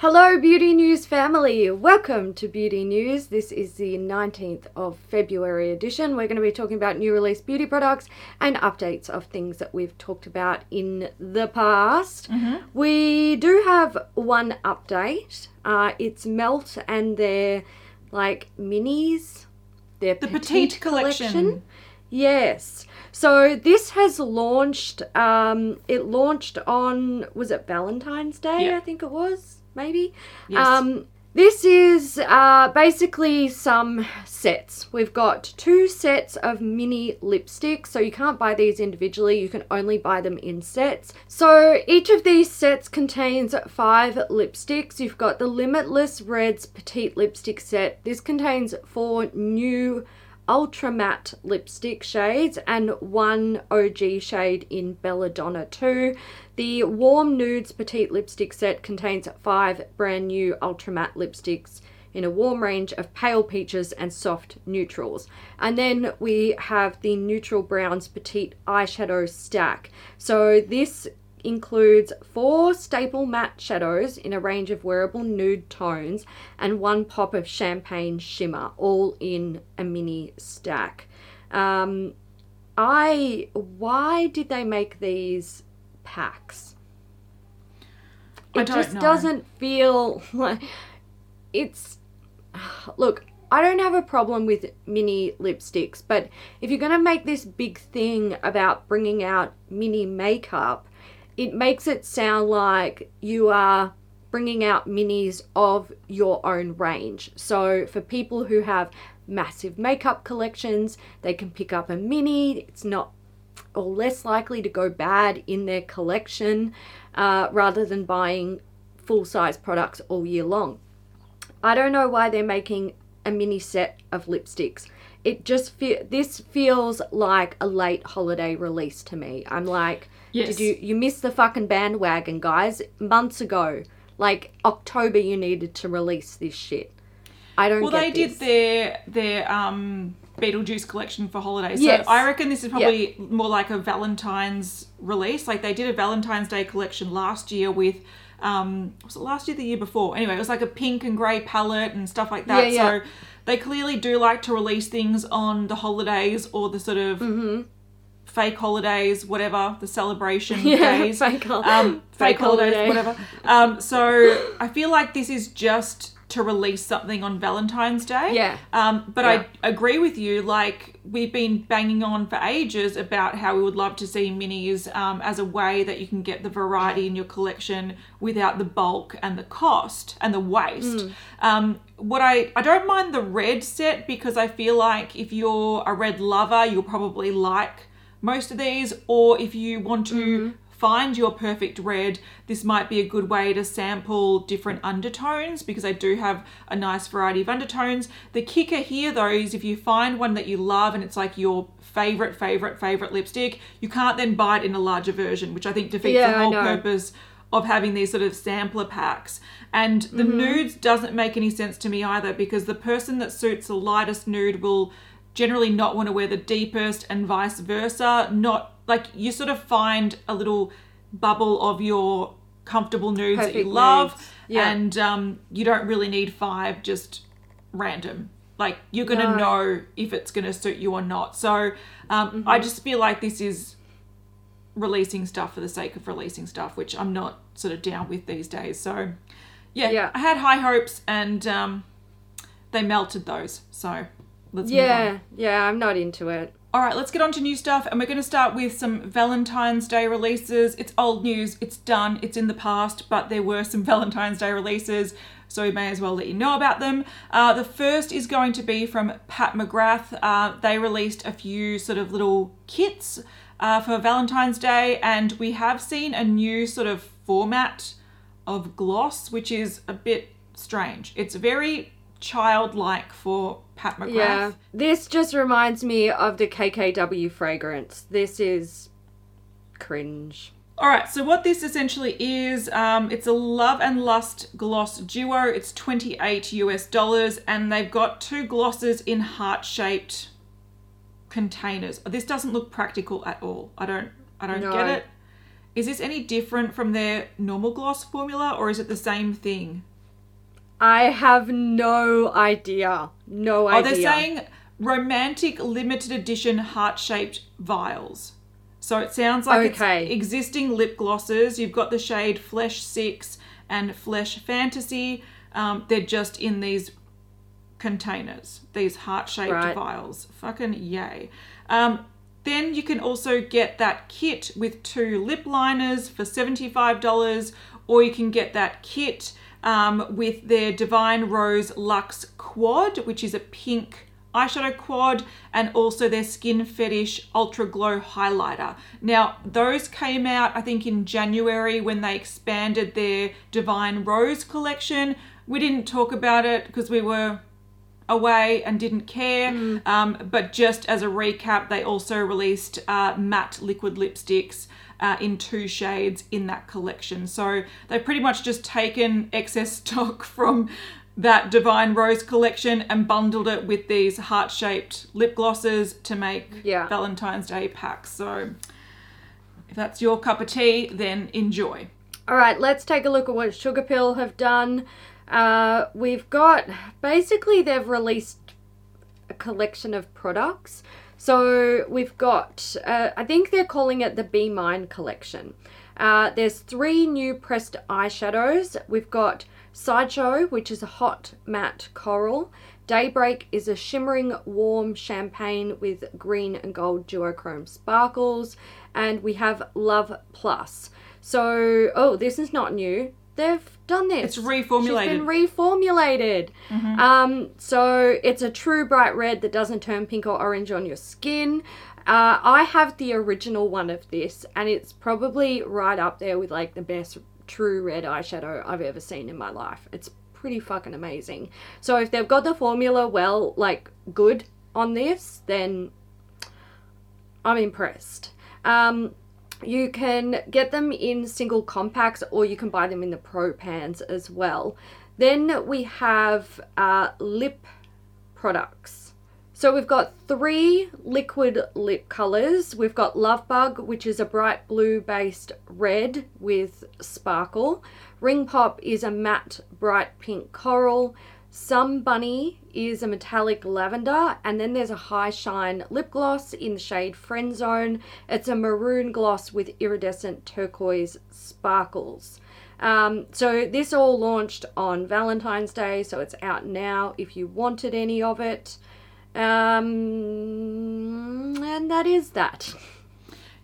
Hello, Beauty News family. Welcome to Beauty News. This is the 19th of February edition. We're going to be talking about new release beauty products and updates of things that we've talked about in the past. We do have one update. Uh, it's Melt and their like minis, their The Petite collection. Yes. So this has launched. Um, it launched on was it Valentine's Day? Yeah. I think it was maybe. Yes. Um, this is uh, basically some sets. We've got two sets of mini lipsticks, so you can't buy these individually, you can only buy them in sets. So each of these sets contains five lipsticks. You've got the Limitless Reds Petite Lipstick set. This contains four new ultra matte lipstick shades and one OG shade in Belladonna 2. The Warm Nudes Petite Lipstick set contains five brand new ultra matte lipsticks in a warm range of pale peaches and soft neutrals. And then we have the Neutral Browns Petite Eyeshadow Stack. So this includes four staple matte shadows in a range of wearable nude tones and one pop of champagne shimmer, all in a mini stack. Um, I why did they make these packs? It just know. doesn't feel like it's. Look, I don't have a problem with mini lipsticks, but if you're going to make this big thing about bringing out mini makeup, it makes it sound like you are bringing out minis of your own range. So for people who have massive makeup collections, they can pick up a mini. It's not or less likely to go bad in their collection uh, rather than buying full size products all year long. I don't know why they're making a mini set of lipsticks. It just fe- this feels like a late holiday release to me. I'm like, Yes. did you you missed the fucking bandwagon, guys? Months ago, like October, you needed to release this shit. I don't. Well, they did their their um, Beetlejuice collection for holidays. Yes. So I reckon this is probably more like a Valentine's release. Like they did a Valentine's Day collection last year with. Um, was it last year? The year before? Anyway, it was like a pink and grey palette and stuff like that. Yeah, yeah. So they clearly do like to release things on the holidays or the sort of Mm-hmm. fake holidays, whatever the celebration Yeah, days, fake hol- um, fake fake, holidays, holiday. whatever. Um, so I feel like this is just to release something on Valentine's Day. Yeah. Um, but Yeah. I agree with you. Like we've been banging on for ages about how we would love to see minis um, as a way that you can get the variety in your collection without the bulk and the cost and the waste. Um, what I I don't mind the red set because I feel like if you're a red lover, you'll probably like most of these, or if you want to find your perfect red, this might be a good way to sample different undertones because I do have a nice variety of undertones. The kicker here though is if you find one that you love and it's like your favorite, favorite, favorite lipstick, you can't then buy it in a larger version, which I think defeats Yeah, the whole purpose of having these sort of sampler packs. And the mm-hmm. nudes doesn't make any sense to me either because the person that suits the lightest nude will generally not want to wear the deepest and vice versa. Not like you sort of find a little bubble of your comfortable nudes that you love. Yeah. and um, you don't really need five just random like you're gonna No. know if it's gonna suit you or not so um, i just feel like this is releasing stuff for the sake of releasing stuff which i'm not sort of down with these days so yeah, Yeah. i had high hopes and um, they melted those so let's move on Yeah, yeah, I'm not into it. all right, let's get on to new stuff, and we're going to start with some Valentine's Day releases. It's old news, it's done, it's in the past, but there were some Valentine's Day releases, so we may as well let you know about them. Uh, the first is going to be from Pat McGrath. Uh, they released a few sort of little kits uh, for Valentine's Day, and we have seen a new sort of format of gloss, which is a bit strange. It's very childlike for Pat McGrath. Yeah. This just reminds me of the KKW fragrance. This is cringe. All right, so what this essentially is, um, it's a Love and Lust gloss duo. It's 28 US dollars, and they've got two glosses in heart-shaped containers. This doesn't look practical at all. I don't, I don't No. get it. Is this any different from their normal gloss formula or is it the same thing? I have no idea. No Oh, idea. they're saying romantic limited edition heart shaped vials. So it sounds like Okay. it's existing lip glosses. You've got the shade Flesh 6 and Flesh Fantasy. Um, they're just in these containers, these heart shaped Right. vials. Fucking yay. Um, then you can also get that kit with two lip liners for $75, or you can get that kit um, with their Divine Rose Luxe Quad, which is a pink eyeshadow quad, and also their Skin Fetish Ultra Glow Highlighter. Now, those came out, I think, in January when they expanded their Divine Rose collection. We didn't talk about it because we were away and didn't care. Um, but just as a recap, they also released uh, matte liquid lipsticks uh, in two shades in that collection. So they've pretty much just taken excess stock from that Divine Rose collection and bundled it with these heart shaped lip glosses to make Yeah. Valentine's Day packs. So if that's your cup of tea, then enjoy. All right, let's take a look at what Sugarpill have done. Uh, we've got basically they've released a collection of products. So we've got, uh, I think they're calling it the Be Mine collection. Uh, there's three new pressed eyeshadows. We've got Sideshow, which is a hot matte coral. Daybreak is a shimmering warm champagne with green and gold duochrome sparkles. And we have Love Plus. So, oh, this is not new. They've done this. It's reformulated. She's been reformulated. Um, so it's a true bright red that doesn't turn pink or orange on your skin. Uh, I have the original one of this, and it's probably right up there with like the best true red eyeshadow I've ever seen in my life. It's pretty fucking amazing. So if they've got the formula well, like good on this, then I'm impressed. Um, you can get them in single compacts or you can buy them in the pro pans as well. Then we have uh, lip products. So we've got three liquid lip colors. We've got Love Bug, which is a bright blue based red with sparkle. Ring Pop is a matte bright pink coral. Some Bunny is a metallic lavender, and then there's a high shine lip gloss in the shade Friend Zone. It's a maroon gloss with iridescent turquoise sparkles. Um, so this all launched on Valentine's Day, so it's out now if you wanted any of it. Um, and that is that.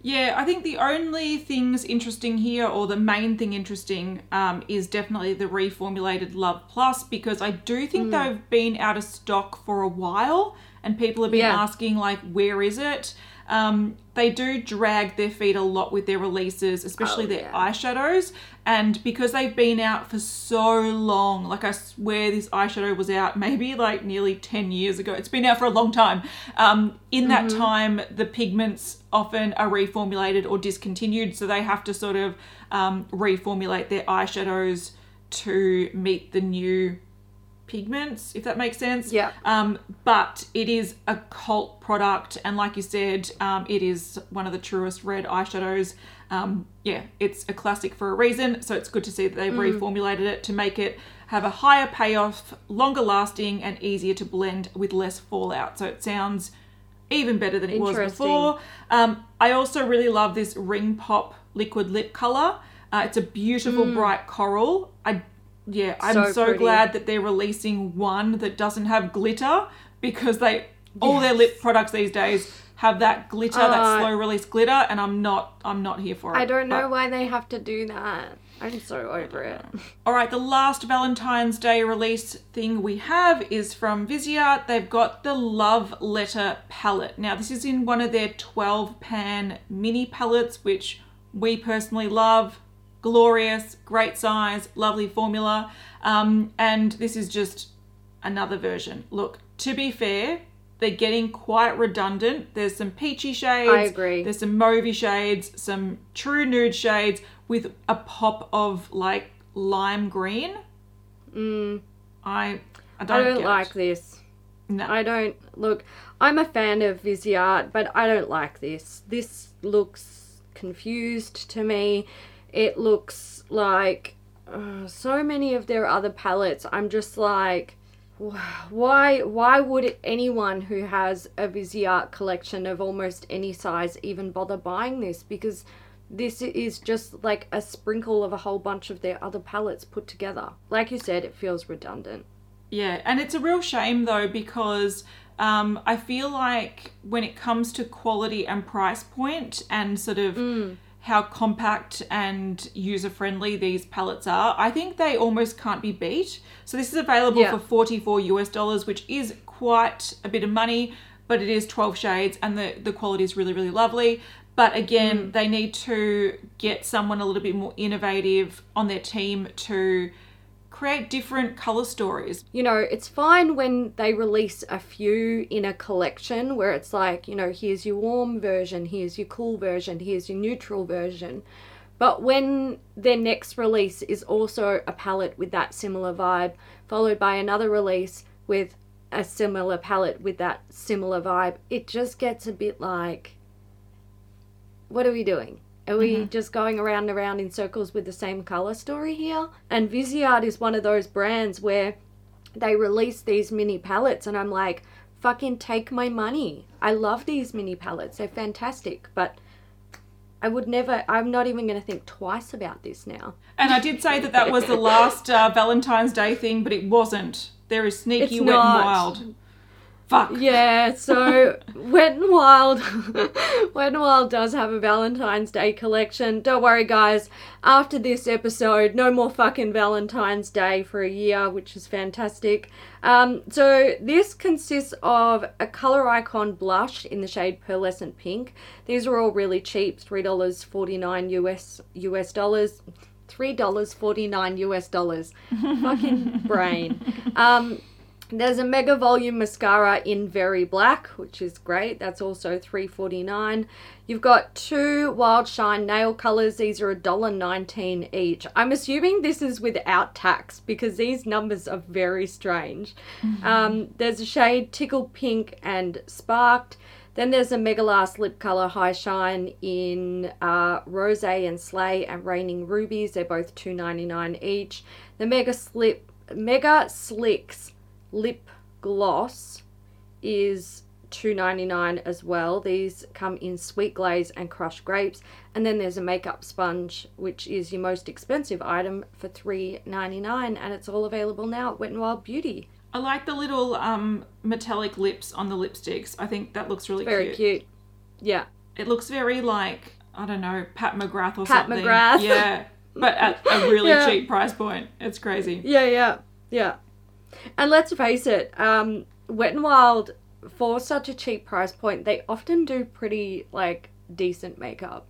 Yeah, I think the only things interesting here, or the main thing interesting, um, is definitely the reformulated Love Plus because I do think they've been out of stock for a while, and people have been Yeah. asking like, where is it? Um, they do drag their feet a lot with their releases, especially Oh, their yeah. eyeshadows, and because they've been out for so long, like I swear this eyeshadow was out maybe like nearly 10 years ago. It's been out for a long time. Um, in that Mm-hmm. time, the pigments often are reformulated or discontinued, so they have to sort of um, reformulate their eyeshadows to meet the new pigments, if that makes sense. Yeah. Um, but it is a cult product, and like you said, um, it is one of the truest red eyeshadows. Um, yeah, it's a classic for a reason, so it's good to see that they've reformulated it to make it have a higher payoff, longer lasting, and easier to blend with less fallout. So it sounds even better than it was before. Um, I also really love this Ring Pop liquid lip color. Uh, it's a beautiful bright coral. I yeah, I'm. So so, glad that they're releasing one that doesn't have glitter because they all their lip products these days have that glitter, Uh, that slow release glitter, and I'm not I'm not here for it. I don't know But- why they have to do that. I'm so over it. All right, the last Valentine's Day release thing we have is from Viseart. They've got the Love Letter palette. Now, this is in one of their 12 pan mini palettes, which we personally love. Glorious, great size, lovely formula. Um, and this is just another version. Look, to be fair, they're getting quite redundant. There's some peachy shades. I agree. There's some mauvey shades, some true nude shades with a pop of like lime green. Mm, I I I don't, don't get like it. this. No. I don't look. I'm a fan of Viseart, but I don't like this. This looks confused to me. It looks like uh, so many of their other palettes. I'm just like, why why would anyone who has a Viseart collection of almost any size even bother buying this? Because this is just like a sprinkle of a whole bunch of their other palettes put together. Like you said, it feels redundant. Yeah, and it's a real shame though because um, I feel like when it comes to quality and price point and sort of Mm. How compact and user friendly these palettes are, I think they almost can't be beat. So this is available Yeah. for 44 US dollars, which is quite a bit of money, but it is 12 shades and the, the quality is really, really lovely. But again, Mm. they need to get someone a little bit more innovative on their team to create different color stories. you know, it's fine when they release a few in a collection where it's like, you know, here's your warm version, here's your cool version, here's your neutral version. But when their next release is also a palette with that similar vibe, followed by another release with a similar palette with that similar vibe, it just gets a bit like, what are we doing? Are we just going around and around in circles with the same color story here? And Viseart is one of those brands where they release these mini palettes, and I'm like, fucking take my money. I love these mini palettes, they're fantastic, but I would never, I'm not even going to think twice about this now. And I did say that that was the last uh, Valentine's Day thing, but it wasn't. There is sneaky, It's wet, not. and wild. Fuck. Yeah, so Wet n Wild, Wet n Wild does have a Valentine's Day collection. Don't worry, guys. After this episode, no more fucking Valentine's Day for a year, which is fantastic. Um, so this consists of a color icon blush in the shade pearlescent pink. These are all really cheap, three dollars forty nine US US dollars. Three dollars forty nine US dollars. Fucking brain. Um, there's a mega volume mascara in very black, which is great. That's also $3.49. You've got two Wild Shine nail colors. These are $1.19 each. I'm assuming this is without tax because these numbers are very strange. Um, there's a shade Tickle Pink and Sparked. Then there's a Megalast lip color high shine in uh, Rose and Slay and Raining Rubies. They're both $2.99 each. The Mega Slip Mega Slicks lip gloss is $2.99 as well. These come in sweet glaze and crushed grapes. And then there's a makeup sponge, which is your most expensive item for $3.99 and it's all available now at Wet n Wild Beauty. I like the little um, metallic lips on the lipsticks. I think that looks really Very cute. cute. Yeah. It looks very like, I don't know, Pat McGrath or Pat something. Pat McGrath. Yeah. But at a really Yeah. cheap price point. It's crazy. Yeah, yeah, yeah. And let's face it, um, Wet n Wild, for such a cheap price point, they often do pretty like decent makeup.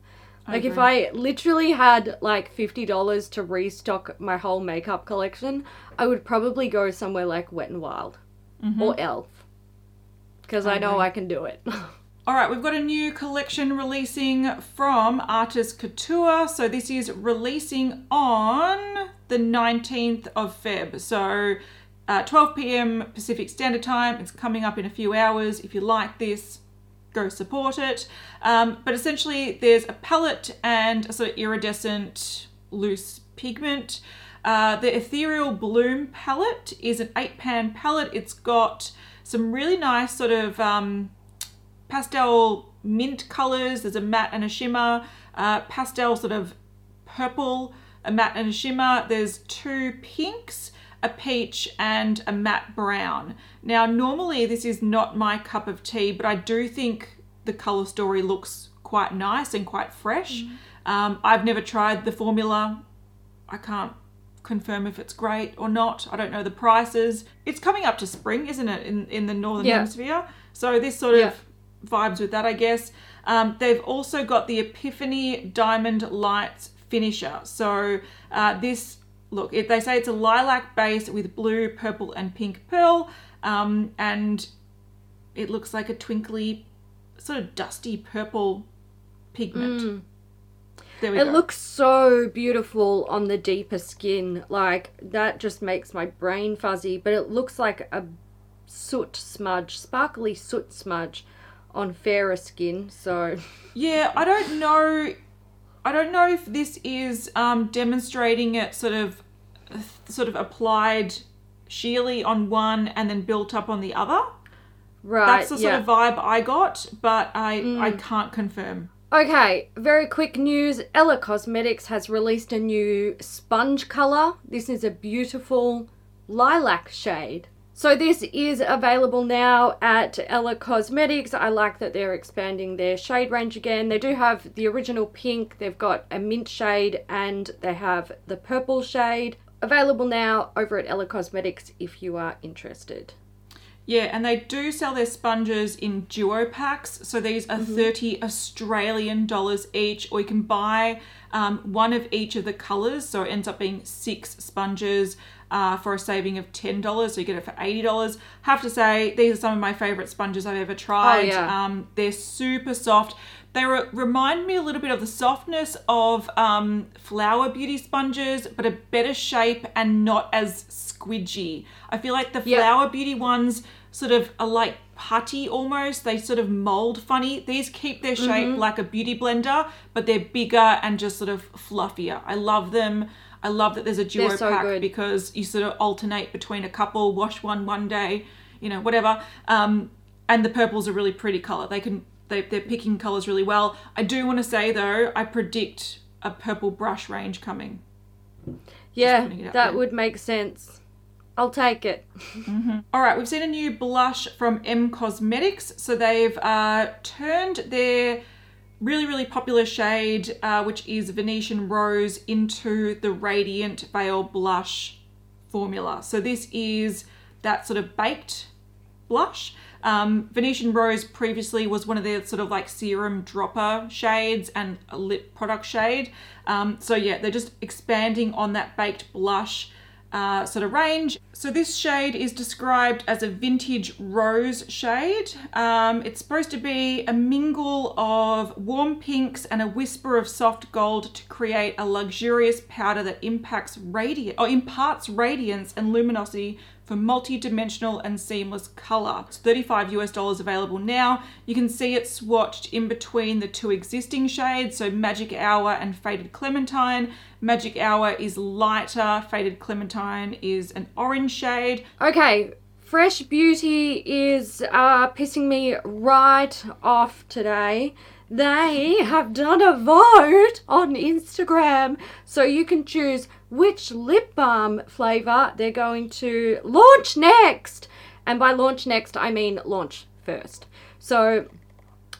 Like if. I literally had like fifty dollars to restock my whole makeup collection, I would probably go somewhere like Wet n Wild or Elf, because I, know. I can do it. All right, we've got a new collection releasing from Artist Couture. So this is releasing on the 19th of Feb. So uh, 12 p.m. Pacific Standard Time. It's coming up in a few hours. If you like this, go support it. Um, but essentially, there's a palette and a sort of iridescent loose pigment. Uh, the Ethereal Bloom palette is an eight pan palette. It's got some really nice sort of um, pastel mint colors. There's a matte and a shimmer, uh, pastel sort of purple, a matte and a shimmer. There's two pinks, a peach, and a matte brown. Now, normally this is not my cup of tea, but I do think the color story looks quite nice and quite fresh. Um, I've never tried the formula. I can't confirm if it's great or not. I don't know the prices. It's coming up to spring, isn't it, in, in the northern Yeah. hemisphere? So this sort of vibes with that, I guess. Um, they've also got the Epiphany Diamond Lights finisher. So uh, this look, it, they say it's a lilac base with blue, purple, and pink pearl, um, and it looks like a twinkly, sort of dusty purple pigment. There we It go. looks so beautiful on the deeper skin. Like that just makes my brain fuzzy, but it looks like a soot smudge, sparkly soot smudge on fairer skin. So Yeah, I don't know I don't know if this is um, demonstrating it sort of, sort of applied sheerly on one and then built up on the other. Right. That's the sort yeah. of vibe I got, but I I can't confirm. Okay, very quick news. Ella Cosmetics has released a new sponge color. This is a beautiful lilac shade. So this is available now at Ella Cosmetics. I like that they're expanding their shade range again. They do have the original pink, they've got a mint shade, and they have the purple shade. Available now over at Ella Cosmetics if you are interested. Yeah, and they do sell their sponges in duo packs. So these are 30 Australian dollars each, or you can buy um, one of each of the colors. So it ends up being six sponges uh, for a saving of $10. So you get it for $80. Have to say, these are some of my favorite sponges I've ever tried. Oh, yeah. Um, they're super soft. They re- remind me a little bit of the softness of um, Flower Beauty sponges, but a better shape and not as squidgy. I feel like the. Flower Beauty ones sort of are like putty almost. They sort of mold funny. These keep their shape Mm-hmm. like a beauty blender, but they're bigger and just sort of fluffier. I love them. I love that there's a duo so pack good. because you sort of alternate between a couple, wash one one day, you know, whatever. Um, and the purple's a really pretty color. They can they, they're picking colors really well. I do want to say though, I predict a purple brush range coming. Yeah, putting it out that there. would make sense. I'll take it. All right, we've seen a new blush from Em Cosmetics. So they've uh, turned their really, really popular shade, uh, which is Venetian Rose, into the Radiant Veil Blush formula. So this is that sort of baked blush. Um, Venetian Rose previously was one of their sort of like serum dropper shades and lip product shade. Um, so yeah, they're just expanding on that baked blush uh, sort of range. So this shade is described as a vintage rose shade. Um, it's supposed to be a mingle of warm pinks and a whisper of soft gold to create a luxurious powder that impacts radiant or imparts radiance and luminosity for multi-dimensional and seamless color. It's 35 US dollars available now. You can see it swatched in between the two existing shades, so Magic Hour and Faded Clementine. Magic Hour is lighter, Faded Clementine is an orange shade. Okay, Fresh Beauty is uh, pissing me right off today. They have done a vote on Instagram, so you can choose which lip balm flavor they're going to launch next. And by launch next, I mean launch first. So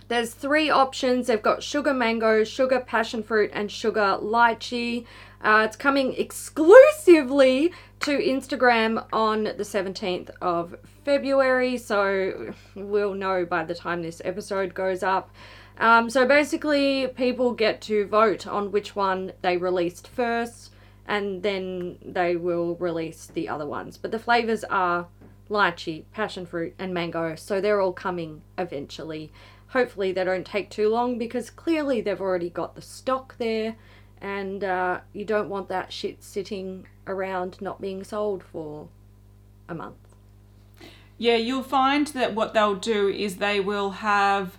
there's three options. They've got sugar mango, sugar passion fruit, and sugar lychee. Uh, it's coming exclusively to Instagram on the 17th of February, so we'll know by the time this episode goes up. Um, so basically, people get to vote on which one they released first, and then they will release the other ones. But the flavors are lychee, passion fruit, and mango, so they're all coming eventually. Hopefully, they don't take too long because clearly they've already got the stock there, and uh, you don't want that shit sitting around not being sold for a month. Yeah, you'll find that what they'll do is they will have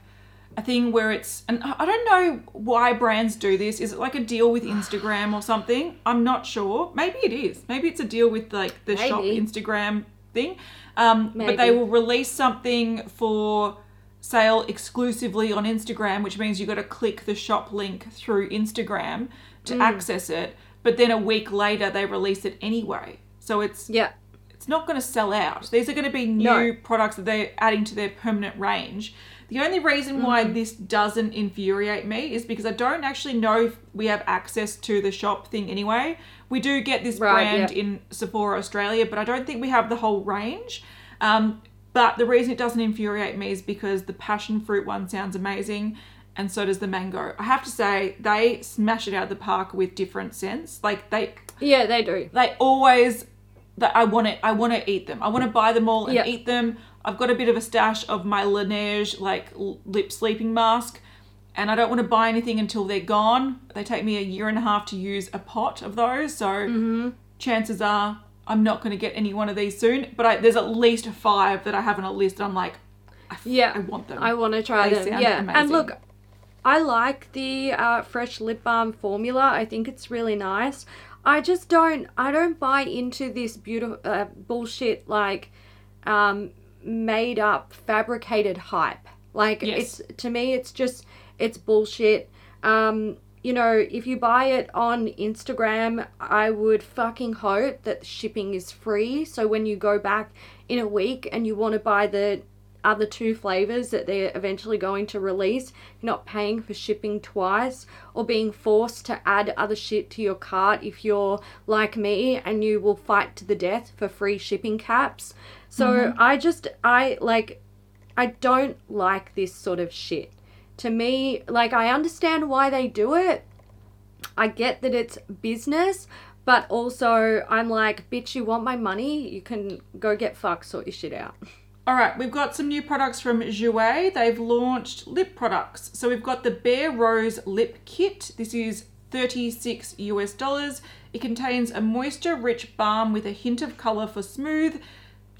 a thing where it's and I don't know why brands do this. Is it like a deal with Instagram or something? I'm not sure. Maybe it is. Maybe it's a deal with like the shop Instagram thing. Um, but they will release something for sale exclusively on Instagram, which means you've got to click the shop link through Instagram to access it. But then a week later, they release it anyway. So it's Yeah. it's not going to sell out. These are going to be new No. products that they're adding to their permanent range. The only reason why Mm-hmm. this doesn't infuriate me is because I don't actually know if we have access to the shop thing anyway. We do get this Right, brand yeah. in Sephora Australia, but I don't think we have the whole range. Um, but the reason it doesn't infuriate me is because the passion fruit one sounds amazing, and so does the mango. I have to say they smash it out of the park with different scents. Like they Yeah, they do. they always that I want to I want to eat them. I want to buy them all and Yeah. eat them. I've got a bit of a stash of my Laneige like lip sleeping mask and I don't want to buy anything until they're gone. They take me a year and a half to use a pot of those, so Mm-hmm. chances are I'm not going to get any one of these soon, but I, there's at least 5 that I have on a list. I'm like I, f- Yeah. I want them. I want to try They them. sound Yeah. And look, I like the uh, fresh lip balm formula. I think it's really nice. I just don't. I don't buy into this beautiful uh, bullshit like um, made up, fabricated hype. Like Yes. it's to me, it's just it's bullshit. Um, you know, if you buy it on Instagram, I would fucking hope that shipping is free. So when you go back in a week and you want to buy the other two flavors that they're eventually going to release, you're not paying for shipping twice or being forced to add other shit to your cart if you're like me and you will fight to the death for free shipping caps. So mm-hmm. I just, I like, I don't like this sort of shit. To me, like, I understand why they do it. I get that it's business, but also I'm like, bitch, you want my money? You can go get fucked, sort your shit out. All right, we've got some new products from Jouer. They've launched lip products. So we've got the Bare Rose Lip Kit. This is 36 US dollars. It contains a moisture rich balm with a hint of color for smooth,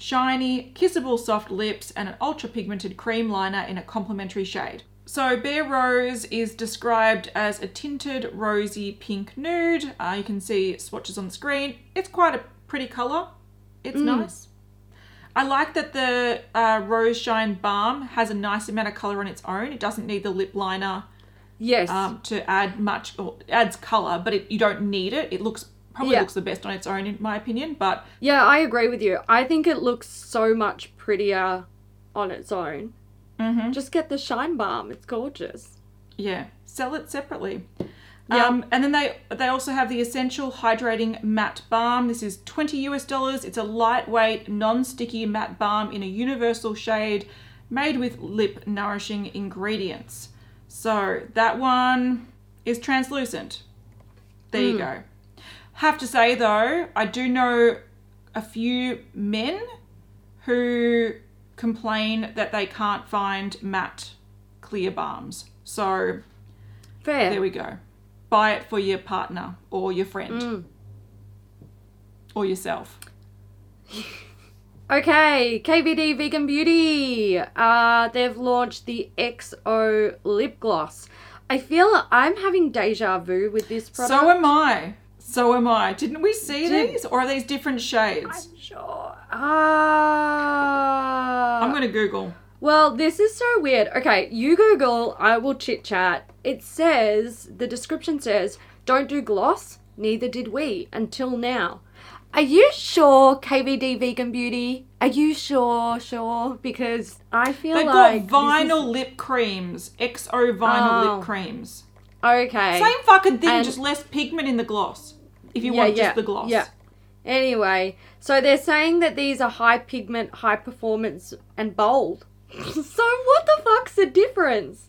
shiny, kissable soft lips and an ultra pigmented cream liner in a complementary shade. So, Bare Rose is described as a tinted rosy pink nude. Uh, you can see swatches on the screen. It's quite a pretty color. It's nice. I like that the uh, Rose Shine Balm has a nice amount of color on its own. It doesn't need the lip liner Yes. um, to add much, or adds color, but it, you don't need it. It looks probably Yeah. looks the best on its own, in my opinion. But yeah, I agree with you. I think it looks so much prettier on its own. Mhm. Just get the Shine Balm. It's gorgeous. yeah, sell it separately. Yeah. Um, and then they they also have the essential hydrating matte balm. This is 20 US dollars. It's a lightweight, non-sticky matte balm in a universal shade, made with lip nourishing ingredients. So that one is translucent. There you go. Have to say though, I do know a few men who complain that they can't find matte clear balms. So Fair. there we go. Buy it for your partner or your friend or yourself. Okay, KVD Vegan Beauty. Uh, they've launched the XO lip gloss. I feel I'm having deja vu with this product. So am I. So am I. Didn't we see Did- these or are these different shades? I'm sure. Ah. I'm going to Google. Well, this is so weird. Okay, you Google, I will chit chat. It says, the description says, don't do gloss, neither did we until now. Are you sure, KVD Vegan Beauty? Are you sure, sure? Because I feel like They've got vinyl lip creams, XO vinyl Oh. lip creams. Okay. Same fucking thing, And- just less pigment in the gloss. If you Yeah, want yeah, just the gloss. Yeah. Anyway, so they're saying that these are high pigment, high performance, and bold. so what the fuck's the difference?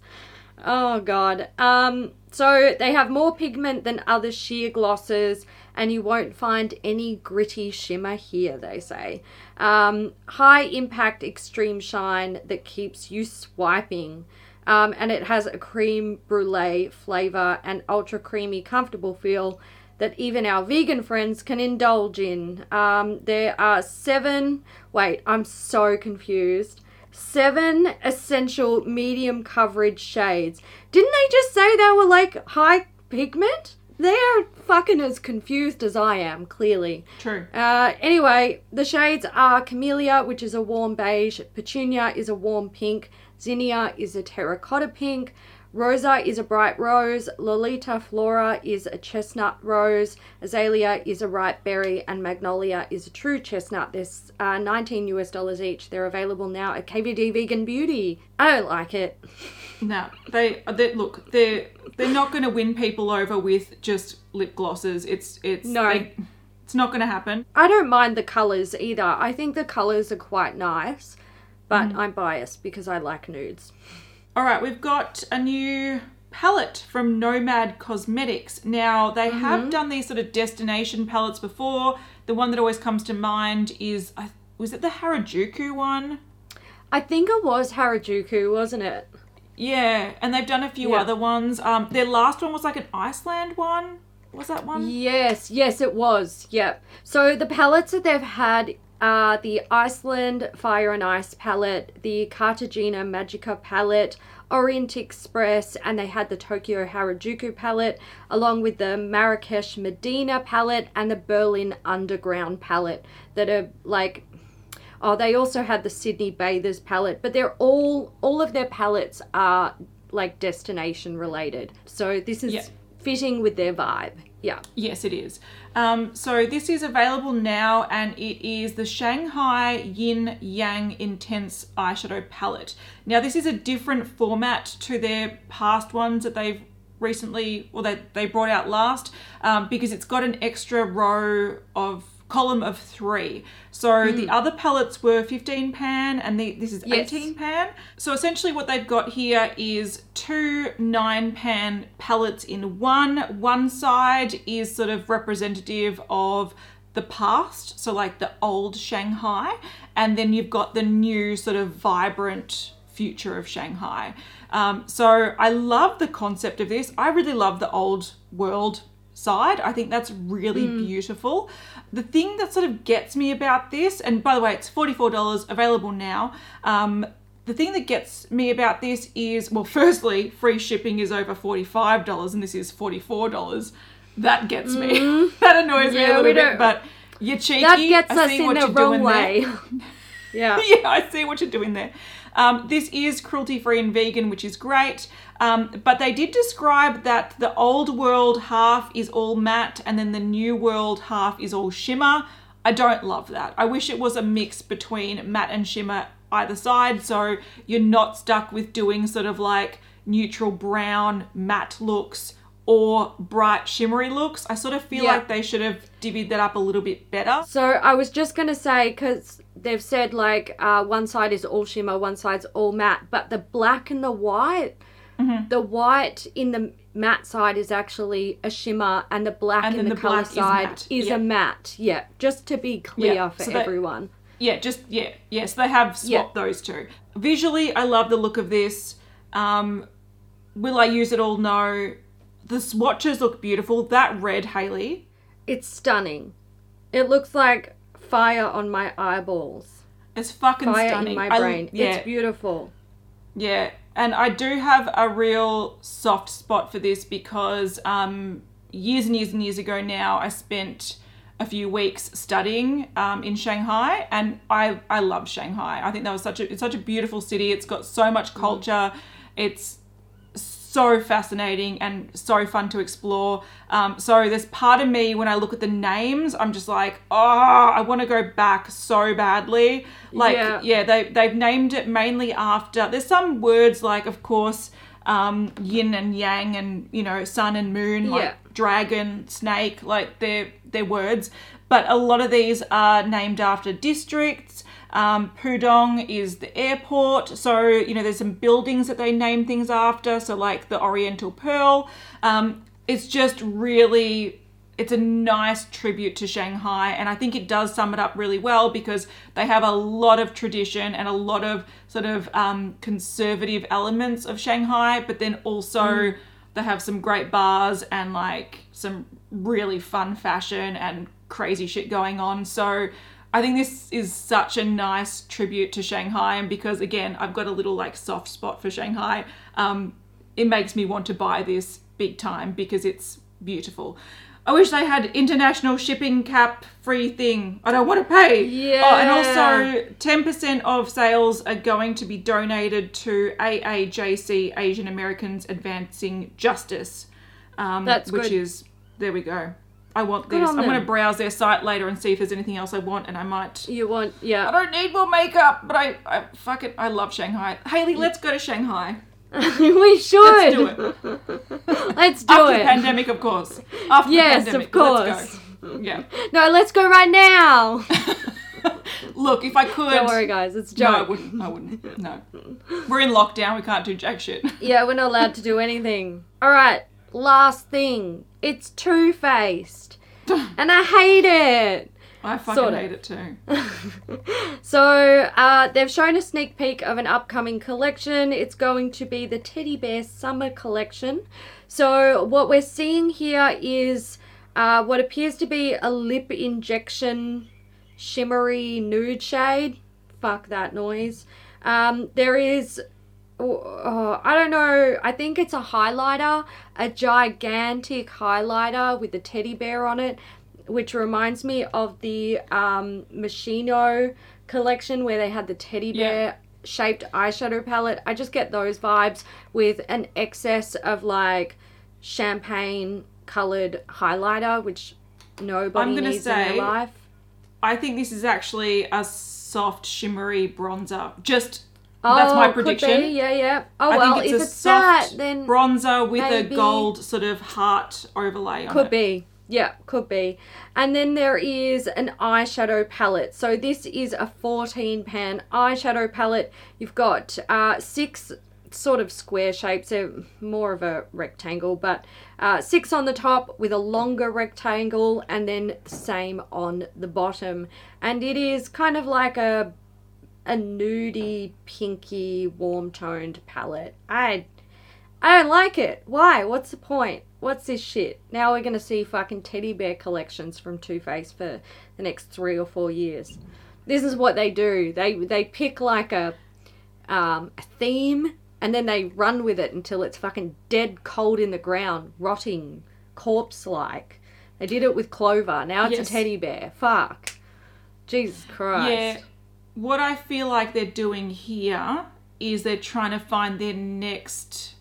Oh god. Um. So they have more pigment than other sheer glosses, and you won't find any gritty shimmer here. They say. Um, high impact, extreme shine that keeps you swiping. Um, and it has a cream brulee flavor and ultra creamy, comfortable feel that even our vegan friends can indulge in. Um, there are seven, wait, I'm so confused. Seven essential medium coverage shades. Didn't they just say they were like high pigment? They're fucking as confused as I am, clearly. True. Uh, anyway, the shades are Camellia, which is a warm beige, Petunia is a warm pink, Zinnia is a terracotta pink, Rosa is a bright rose, Lolita Flora is a chestnut rose, Azalea is a ripe berry, and Magnolia is a true chestnut. There's uh, 19 US dollars each. They're available now at KVD Vegan Beauty. I don't like it. No, they, they look. They're they're not going to win people over with just lip glosses. It's it's No. they- it's not going to happen. I don't mind the colours either. I think the colours are quite nice, but I'm biased because I like nudes. All right, we've got a new palette from Nomad Cosmetics. Now, they have done these sort of destination palettes before. The one that always comes to mind is was it the Harajuku one? I think it was Harajuku, wasn't it? Yeah, and they've done a few Yeah. other ones. Um, their last one was like an Iceland one. Was that one? Yes, yes, it was. Yep. So the palettes that they've had are the Iceland Fire and Ice palette, the Cartagena Magica palette, Orient Express, and they had the Tokyo Harajuku palette, along with the Marrakesh Medina palette and the Berlin Underground palette that are like Oh, they also had the Sydney Bathers palette, but they're all all of their palettes are like destination related. So this is Yeah. fitting with their vibe. Yeah. Yes, it is. Um, so this is available now, and it is the Shanghai Yin Yang Intense Eyeshadow Palette. Now, this is a different format to their past ones that they've recently, or that they brought out last, um, because it's got an extra row of column of three. So the other palettes were 15 pan and the, this is Yes. 18 pan. So essentially what they've got here is two 9 pan palettes in one. One side is sort of representative of the past, so like the old Shanghai, and then you've got the new sort of vibrant future of Shanghai. Um, so I love the concept of this. I really love the old world side. I think that's really beautiful. The thing that sort of gets me about this, and by the way, it's $44 available now. Um, the thing that gets me about this is, well, firstly, free shipping is over $45 and this is $44. That gets me. that annoys me Mm-hmm. A little bit, but you're cheeky. That gets I us in the wrong way. yeah. yeah, I see what you're doing there. Um, this is cruelty free and vegan, which is great. Um, but they did describe that the old world half is all matte and then the new world half is all shimmer. I don't love that. I wish it was a mix between matte and shimmer either side so you're not stuck with doing sort of like neutral brown matte looks or bright shimmery looks. I sort of feel Yeah. like they should have divvied that up a little bit better. So I was just gonna say because they've said like uh, one side is all shimmer, one side's all matte, but the black and the white, Mm-hmm. the white in the matte side is actually a shimmer, and the black And in the, the color is side is, Yeah. a matte. Yeah, just to be clear Yeah, for so they- everyone. Yeah, just yeah, yes, they have swapped those two. Visually, I love the look of this. Um, will I use it all? No. The swatches look beautiful. That red, Haley. It's stunning. It looks like fire on my eyeballs, It's fucking fire stunning. in my I- brain. yeah, It's beautiful. yeah, and I do have a real soft spot for this because um, years and years and years ago now, I spent a few weeks studying um, in Shanghai, and I I love Shanghai. I think that was such a it's such a beautiful city. It's got so much culture. It's so fascinating and so fun to explore. Um, so there's part of me when I look at the names, I'm just like, oh, I want to go back so badly. Like, Yeah. yeah, they they've named it mainly after. There's some words like, of course, um, yin and yang, and you know, sun and moon, like Yeah. dragon, snake, like they're they're words. But a lot of these are named after districts. Um, Pudong is the airport, so you know there's some buildings that they name things after. So like the Oriental Pearl. Um, it's just really it's a nice tribute to Shanghai, and I think it does sum it up really well because they have a lot of tradition and a lot of sort of um, conservative elements of Shanghai, but then also they have some great bars and like some really fun fashion and crazy shit going on. So I think this is such a nice tribute to Shanghai, and because again, I've got a little like soft spot for Shanghai, um, it makes me want to buy this big time because it's beautiful. I wish they had international shipping cap free thing. I don't want to pay. Oh, and also 10% of sales are going to be donated to AAJC Asian Americans Advancing Justice. Um, That's which good. is there we go. I want Good this. I'm going to browse their site later and see if there's anything else I want, and I might. You want, yeah. I don't need more makeup, but I, I fuck it. I love Shanghai. Haley, let's go to Shanghai. we should. Let's do it. Let's do it After it. the pandemic, of course. After Yes, the pandemic. of course. Let's go. Yeah. No, let's go right now. Look, if I could. Don't worry, guys. It's a No, I wouldn't. I wouldn't. No. We're in lockdown. We can't do jack shit. Yeah, we're not allowed to do anything. All right, last thing. It's Too Faced, and I hate it. I fucking Sort of. hate it too. So uh, they've shown a sneak peek of an upcoming collection. It's going to be the Teddy Bear Summer Collection. So what we're seeing here is uh, what appears to be a lip injection shimmery nude shade. Fuck that noise. Um, there is, uh, I don't know, I think it's a highlighter, a gigantic highlighter with a teddy bear on it, which reminds me of the um, Moschino collection where they had the teddy bear. Yeah. Shaped eyeshadow palette. I just get those vibes with an excess of like champagne colored highlighter, which nobody I'm gonna needs in say- their life. I think this is actually a soft shimmery bronzer. Just that's my Oh, prediction. Yeah, yeah. Oh I well, think it's if a it's soft that, then bronzer with maybe- a gold sort of heart overlay on could it. be. Yeah, could be. And then there is an eyeshadow palette. So this is a 14 pan eyeshadow palette. You've got uh, six sort of square shapes. They're more of a rectangle, but uh, six on the top with a longer rectangle, and then same on the bottom. And it is kind of like a a nudie, pinky, warm toned palette. I I don't like it. Why? What's the point? What's this shit? Now we're gonna see fucking teddy bear collections from Too Faced for the next three or four years. This is what they do. They they pick like a um, a theme and then they run with it until it's fucking dead cold in the ground, rotting, corpse like. They did it with Clover. Now it's Yes. a teddy bear. Fuck. Jesus Christ. Yeah. What I feel like they're doing here is they're trying to find their next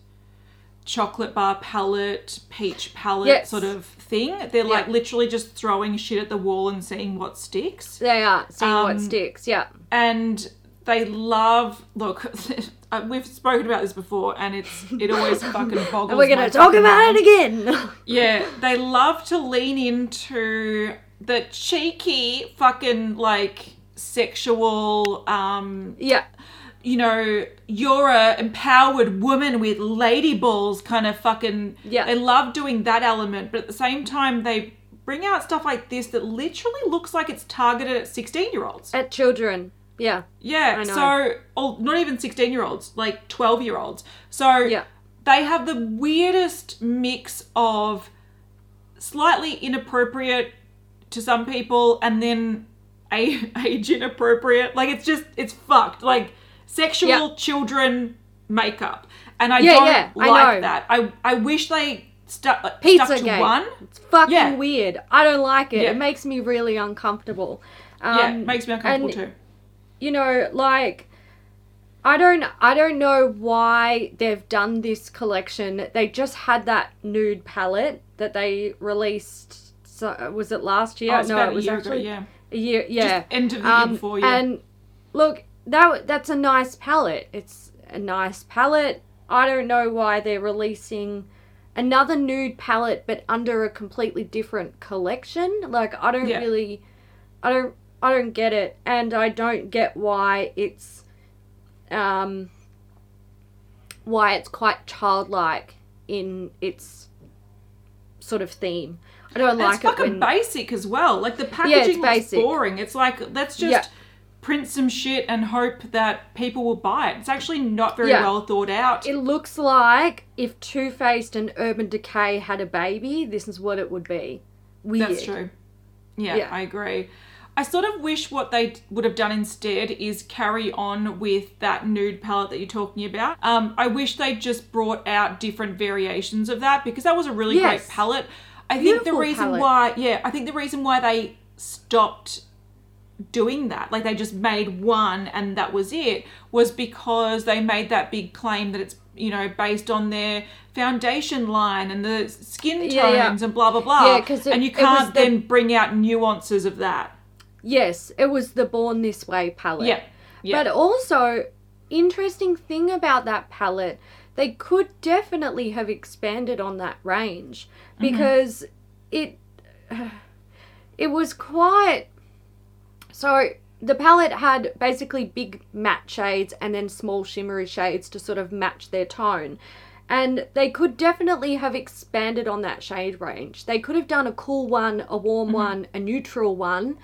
chocolate bar palette, peach palette Yes. sort of thing. They're like literally just throwing shit at the wall and seeing what sticks. They are. See what Um, sticks. Yeah. and they love look uh, we've spoken about this before and it's it always fucking boggles And we're gonna talk about mind. it again. yeah they love to lean into the cheeky fucking like sexual um yeah. you know you're a empowered woman with lady balls kind of fucking Yeah. they love doing that element but at the same time they bring out stuff like this that literally looks like it's targeted at 16 year olds At children. Yeah. yeah, so or not even 16 year olds, like 12 year olds. So Yeah. they have the weirdest mix of slightly inappropriate to some people and then age inappropriate. Like it's just it's fucked. Like sexual Yeah. children makeup. And I Yeah, don't yeah, I like know. that. I I wish they stuck stuck Pizza to Gate. one. It's fucking Yeah. weird. I don't like it. It makes me really uncomfortable. Um, yeah, it makes me uncomfortable and, too. You know, like I don't I don't know why they've done this collection. They just had that nude palette that they released so, was it last year? Oh, no, about it a was year actually ago, yeah. A year yeah. Just end of the year Um, before, yeah. And look, that that's a nice palette. It's a nice palette. I don't know why they're releasing another nude palette but under a completely different collection. Like I don't Yeah. really I don't I don't get it and I don't get why it's um why it's quite childlike in its sort of theme. I don't And like it's it fucking when basic as well. Like the packaging looks basic. boring. It's like let's just Yeah. print some shit and hope that people will buy it. It's actually not very Yeah. well thought out. It looks like if Too Faced and Urban Decay had a baby, this is what it would be. Weird. That's true. Yeah, Yeah. I agree. I sort of wish what they would have done instead is carry on with that nude palette that you're talking about. Um, I wish they just brought out different variations of that because that was a really Yes. great palette. I think the reason palette. why, yeah, I think the reason why they stopped doing that, like they just made one and that was it, was because they made that big claim that it's you know based on their foundation line and the skin tones Yeah, yeah. and blah blah blah. Yeah, 'cause it- and you can't the- then bring out nuances of that. Yes, it was the Born This Way palette. Yeah, yeah. But also, interesting thing about that palette, they could definitely have expanded on that range Mm-hmm. because it it was quite so the palette had basically big matte shades and then small shimmery shades to sort of match their tone. And they could definitely have expanded on that shade range. They could have done a cool one, a warm one, a neutral one.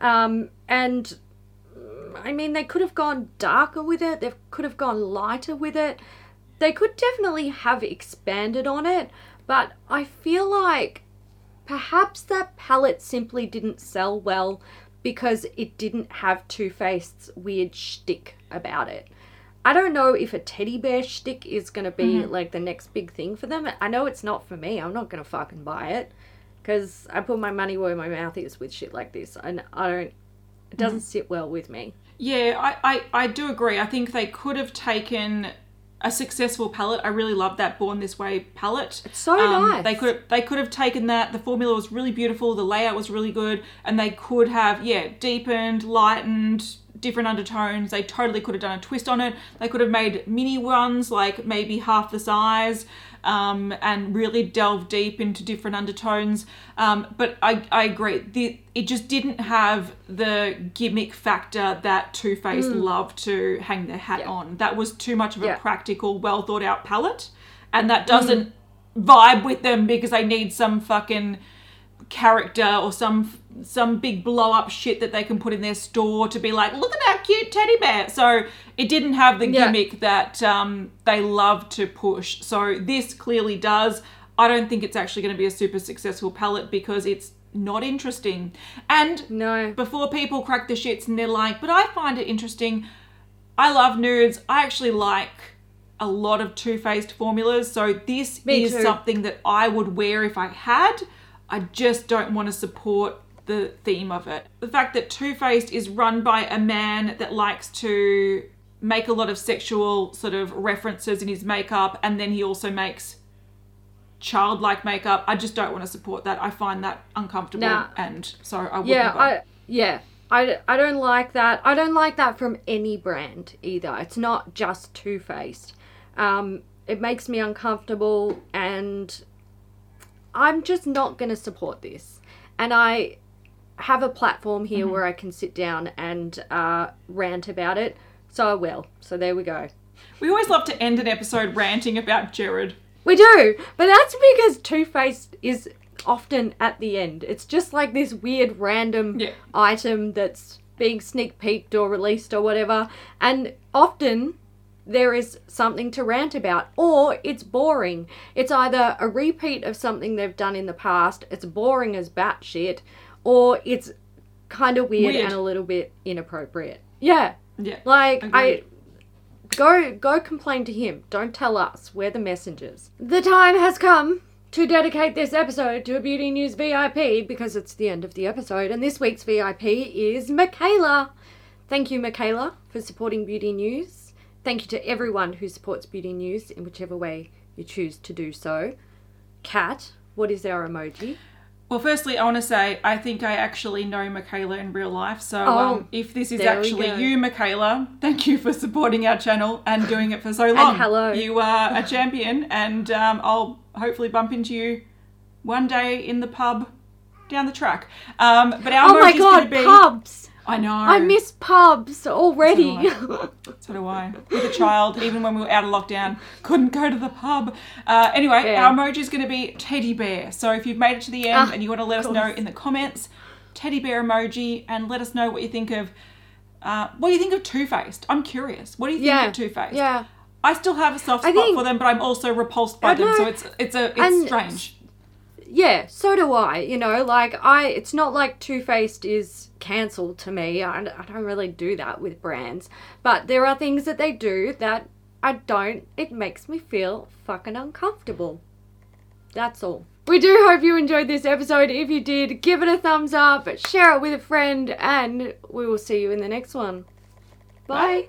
Um, and I mean, they could have gone darker with it, they could have gone lighter with it. They could definitely have expanded on it, but I feel like perhaps that palette simply didn't sell well because it didn't have Too Faced's weird shtick about it. I don't know if a teddy bear shtick is gonna be Mm-hmm. like the next big thing for them. I know it's not for me. I'm not gonna fucking buy it because I put my money where my mouth is with shit like this, and I don't. It Mm-hmm. doesn't sit well with me. Yeah, I, I, I do agree. I think they could have taken a successful palette. I really love that Born This Way palette. It's so um, nice. They could they could have taken that. The formula was really beautiful. The layout was really good, and they could have yeah deepened, lightened, different undertones. They totally could have done a twist on it. They could have made mini ones like maybe half the size. Um, and really delve deep into different undertones. Um, but I, I agree, the, it just didn't have the gimmick factor that Too Faced loved to hang their hat Mm. Yeah. on. That was too much of a Yeah. practical, well thought out palette, and that doesn't vibe with them because they need some fucking character or some some big blow up shit that they can put in their store to be like, look at that cute teddy bear. So it didn't have the Yeah. gimmick that um, they love to push. So this clearly does. I don't think it's actually going to be a super successful palette because it's not interesting. And No. before people crack the shits and they're like, but I find it interesting. I love nudes. I actually like a lot of Too Faced formulas. So this Me is too. something that I would wear if I had. I just don't want to support the theme of it. The fact that Too Faced is run by a man that likes to make a lot of sexual sort of references in his makeup and then he also makes childlike makeup. I just don't want to support that. I find that uncomfortable Nah. and so I wouldn't Yeah. I yeah. I, I don't like that. I don't like that from any brand either. It's not just Too Faced. Um, it makes me uncomfortable, and I'm just not going to support this. And I have a platform here Mm-hmm. where I can sit down and uh, rant about it, so I will. So there we go. We always love to end an episode ranting about Jerrod. We do, but that's because Too Faced is often at the end. It's just like this weird random Yeah. item that's being sneak peeked or released or whatever, and often there is something to rant about, or it's boring. It's either a repeat of something they've done in the past, it's boring as batshit, or it's kind of weird, Weird. and a little bit inappropriate. Yeah, Yeah. like I go go complain to him. Don't tell us. We're the messengers. The time has come to dedicate this episode to a Beauty News VIP because it's the end of the episode and this week's VIP is Michaela. Thank you Michaela for supporting Beauty News. Thank you to everyone who supports Beauty News in whichever way you choose to do so. Kat, what is our emoji? Well, firstly, I want to say I think I actually know Michaela in real life. So Oh, um, if this is actually you, Michaela, thank you for supporting our channel and doing it for so long. hello. You are a champion, and um, I'll hopefully bump into you one day in the pub down the track. Um, but our Oh my god, be. pubs! I know. I miss pubs already. So do I. With a child, even when we were out of lockdown, couldn't go to the pub. Uh, anyway, Yeah. our emoji is going to be teddy bear. So if you've made it to the end Ah, and you want to let us know in the comments, teddy bear emoji, and let us know what you think of. Uh, what do you think of Too Faced? I'm curious. What do you think yeah. of Too Faced? Yeah. I still have a soft spot think- for them, but I'm also repulsed by them. know. So it's it's a it's And- strange. Yeah, so do I. You know, like I, it's not like Too Faced is cancelled to me. I, I don't really do that with brands, but there are things that they do that I don't. It makes me feel fucking uncomfortable. That's all. We do hope you enjoyed this episode. If you did, give it a thumbs up, share it with a friend, and we will see you in the next one. Bye. Bye.